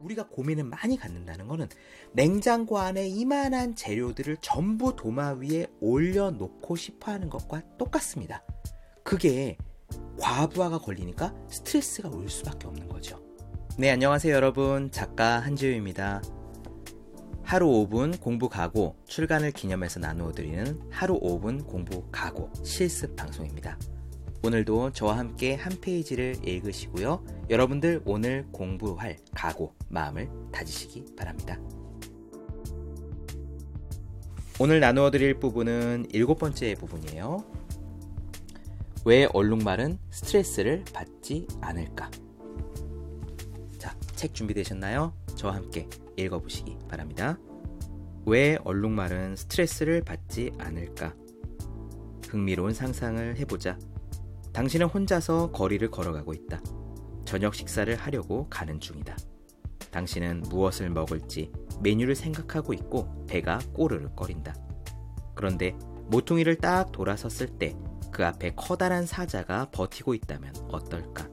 우리가 고민을 많이 갖는다는 거는 냉장고 안에 이만한 재료들을 전부 도마 위에 올려놓고 싶어 하는 것과 똑같습니다. 그게 과부하가 걸리니까 스트레스가 올 수밖에 없는 거죠. 네, 안녕하세요, 여러분. 작가 한지우입니다. 하루 5분 공부 가고 출간을 기념해서 나누어 드리는 하루 5분 공부 가고 실습 방송입니다. 오늘도 저와 함께 한 페이지를 읽으시고요. 여러분들 오늘 공부할 각오, 마음을 다지시기 바랍니다. 오늘 나누어 드릴 부분은 일곱 번째 부분이에요. 왜 얼룩말은 스트레스를 받지 않을까? 자, 책 준비되셨나요? 저와 함께 읽어보시기 바랍니다. 왜 얼룩말은 스트레스를 받지 않을까? 흥미로운 상상을 해보자. 당신은 혼자서 거리를 걸어가고 있다. 저녁 식사를 하려고 가는 중이다. 당신은 무엇을 먹을지 메뉴를 생각하고 있고 배가 꼬르륵 거린다. 그런데 모퉁이를 딱 돌아섰을 때 그 앞에 커다란 사자가 버티고 있다면 어떨까?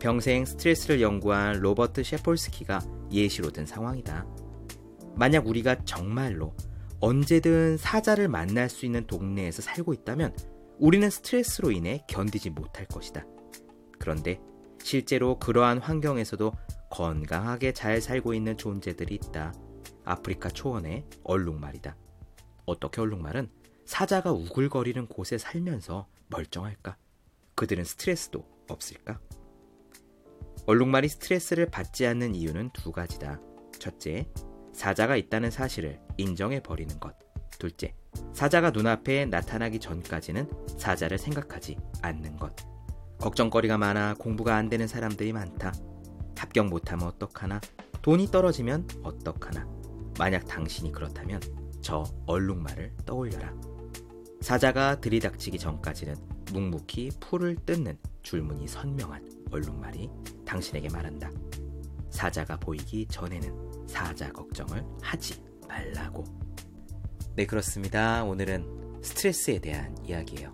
평생 스트레스를 연구한 로버트 셰폴스키가 예시로 든 상황이다. 만약 우리가 정말로 언제든 사자를 만날 수 있는 동네에서 살고 있다면 우리는 스트레스로 인해 견디지 못할 것이다. 그런데 실제로 그러한 환경에서도 건강하게 잘 살고 있는 존재들이 있다. 아프리카 초원의 얼룩말이다. 어떻게 얼룩말은 사자가 우글거리는 곳에 살면서 멀쩡할까? 그들은 스트레스도 없을까? 얼룩말이 스트레스를 받지 않는 이유는 두 가지다. 첫째, 사자가 있다는 사실을 인정해 버리는 것. 둘째, 사자가 눈앞에 나타나기 전까지는 사자를 생각하지 않는 것. 걱정거리가 많아 공부가 안 되는 사람들이 많다. 합격 못하면 어떡하나? 돈이 떨어지면 어떡하나? 만약 당신이 그렇다면 저 얼룩말을 떠올려라. 사자가 들이닥치기 전까지는 묵묵히 풀을 뜯는 줄무늬 선명한 얼룩말이 당신에게 말한다. 사자가 보이기 전에는 사자 걱정을 하지 말라고. 네, 그렇습니다. 오늘은 스트레스에 대한 이야기예요.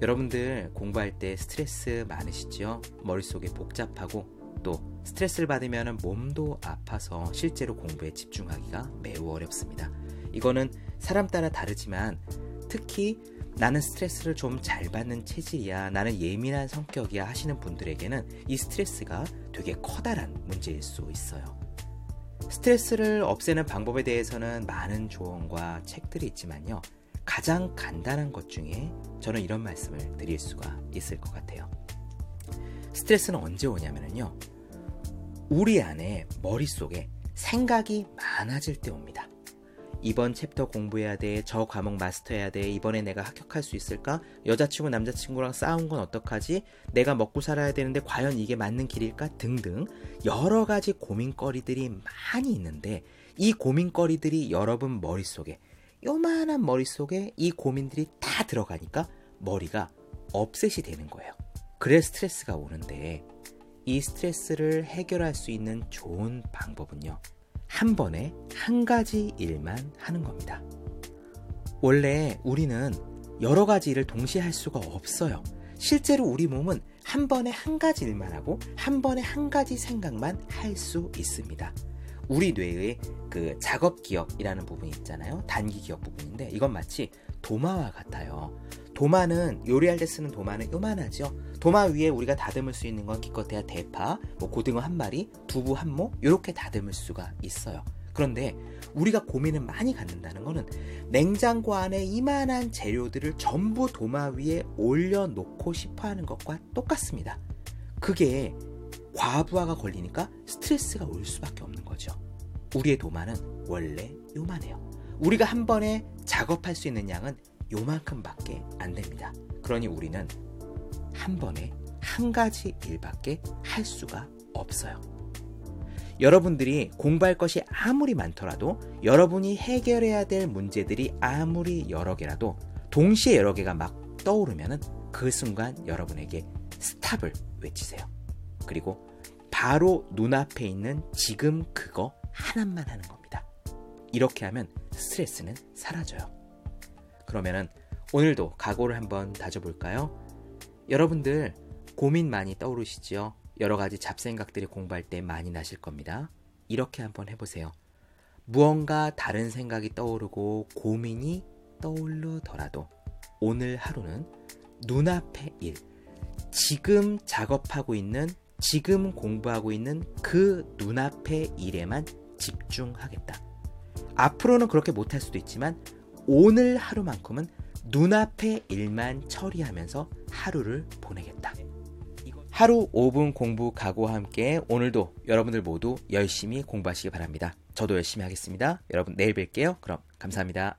여러분들 공부할 때 스트레스 많으시죠? 머릿속이 복잡하고 또 스트레스를 받으면 몸도 아파서 실제로 공부에 집중하기가 매우 어렵습니다. 이거는 사람 따라 다르지만 특히 나는 스트레스를 좀 잘 받는 체질이야, 나는 예민한 성격이야 하시는 분들에게는 이 스트레스가 되게 커다란 문제일 수 있어요. 스트레스를 없애는 방법에 대해서는 많은 조언과 책들이 있지만요. 가장 간단한 것 중에 저는 이런 말씀을 드릴 수가 있을 것 같아요. 스트레스는 언제 오냐면요. 우리 안에 머릿속에 생각이 많아질 때 옵니다. 이번 챕터 공부해야 돼. 저 과목 마스터해야 돼. 이번에 내가 합격할 수 있을까? 여자친구, 남자친구랑 싸운 건 어떡하지? 내가 먹고 살아야 되는데 과연 이게 맞는 길일까? 등등 여러 가지 고민거리들이 많이 있는데 이 고민거리들이 여러분 머릿속에 요만한 머릿속에 이 고민들이 다 들어가니까 머리가 업셋이 되는 거예요. 그래 스트레스가 오는데 이 스트레스를 해결할 수 있는 좋은 방법은요. 한 번에 한 가지 일만 하는 겁니다. 원래 우리는 여러 가지 일을 동시에 할 수가 없어요. 실제로 우리 몸은 한 번에 한 가지 일만 하고 한 번에 한 가지 생각만 할 수 있습니다. 우리 뇌의 그 작업 기억이라는 부분이 있잖아요. 단기 기억 부분인데 이건 마치 도마와 같아요. 도마는 요리할 때 쓰는 도마는 요만하죠. 도마 위에 우리가 다듬을 수 있는 건 기껏해야 대파, 뭐 고등어 한 마리, 두부 한 모, 이렇게 다듬을 수가 있어요. 그런데 우리가 고민을 많이 갖는다는 거는 냉장고 안에 이만한 재료들을 전부 도마 위에 올려놓고 싶어 하는 것과 똑같습니다. 그게 과부하가 걸리니까 스트레스가 올 수밖에 없는 거죠. 우리의 도마는 원래 요만해요. 우리가 한 번에 작업할 수 있는 양은 요만큼밖에 안 됩니다. 그러니 우리는 한 번에 한 가지 일밖에 할 수가 없어요. 여러분들이 공부할 것이 아무리 많더라도 여러분이 해결해야 될 문제들이 아무리 여러 개라도 동시에 여러 개가 막 떠오르면 그 순간 여러분에게 스탑을 외치세요. 그리고 바로 눈앞에 있는 지금 그거 하나만 하는 겁니다. 이렇게 하면 스트레스는 사라져요. 그러면은 오늘도 각오를 한번 다져볼까요? 여러분들 고민 많이 떠오르시죠? 여러 가지 잡생각들이 공부할 때 많이 나실 겁니다. 이렇게 한번 해보세요. 무언가 다른 생각이 떠오르고 고민이 떠오르더라도 오늘 하루는 눈앞의 일, 지금 작업하고 있는, 지금 공부하고 있는 그 눈앞의 일에만 집중하겠다. 앞으로는 그렇게 못할 수도 있지만 오늘 하루만큼은 눈앞의 일만 처리하면서 하루를 보내겠다. 하루 5분 공부 각오와 함께 오늘도 여러분들 모두 열심히 공부하시기 바랍니다. 저도 열심히 하겠습니다. 여러분 내일 뵐게요. 그럼 감사합니다.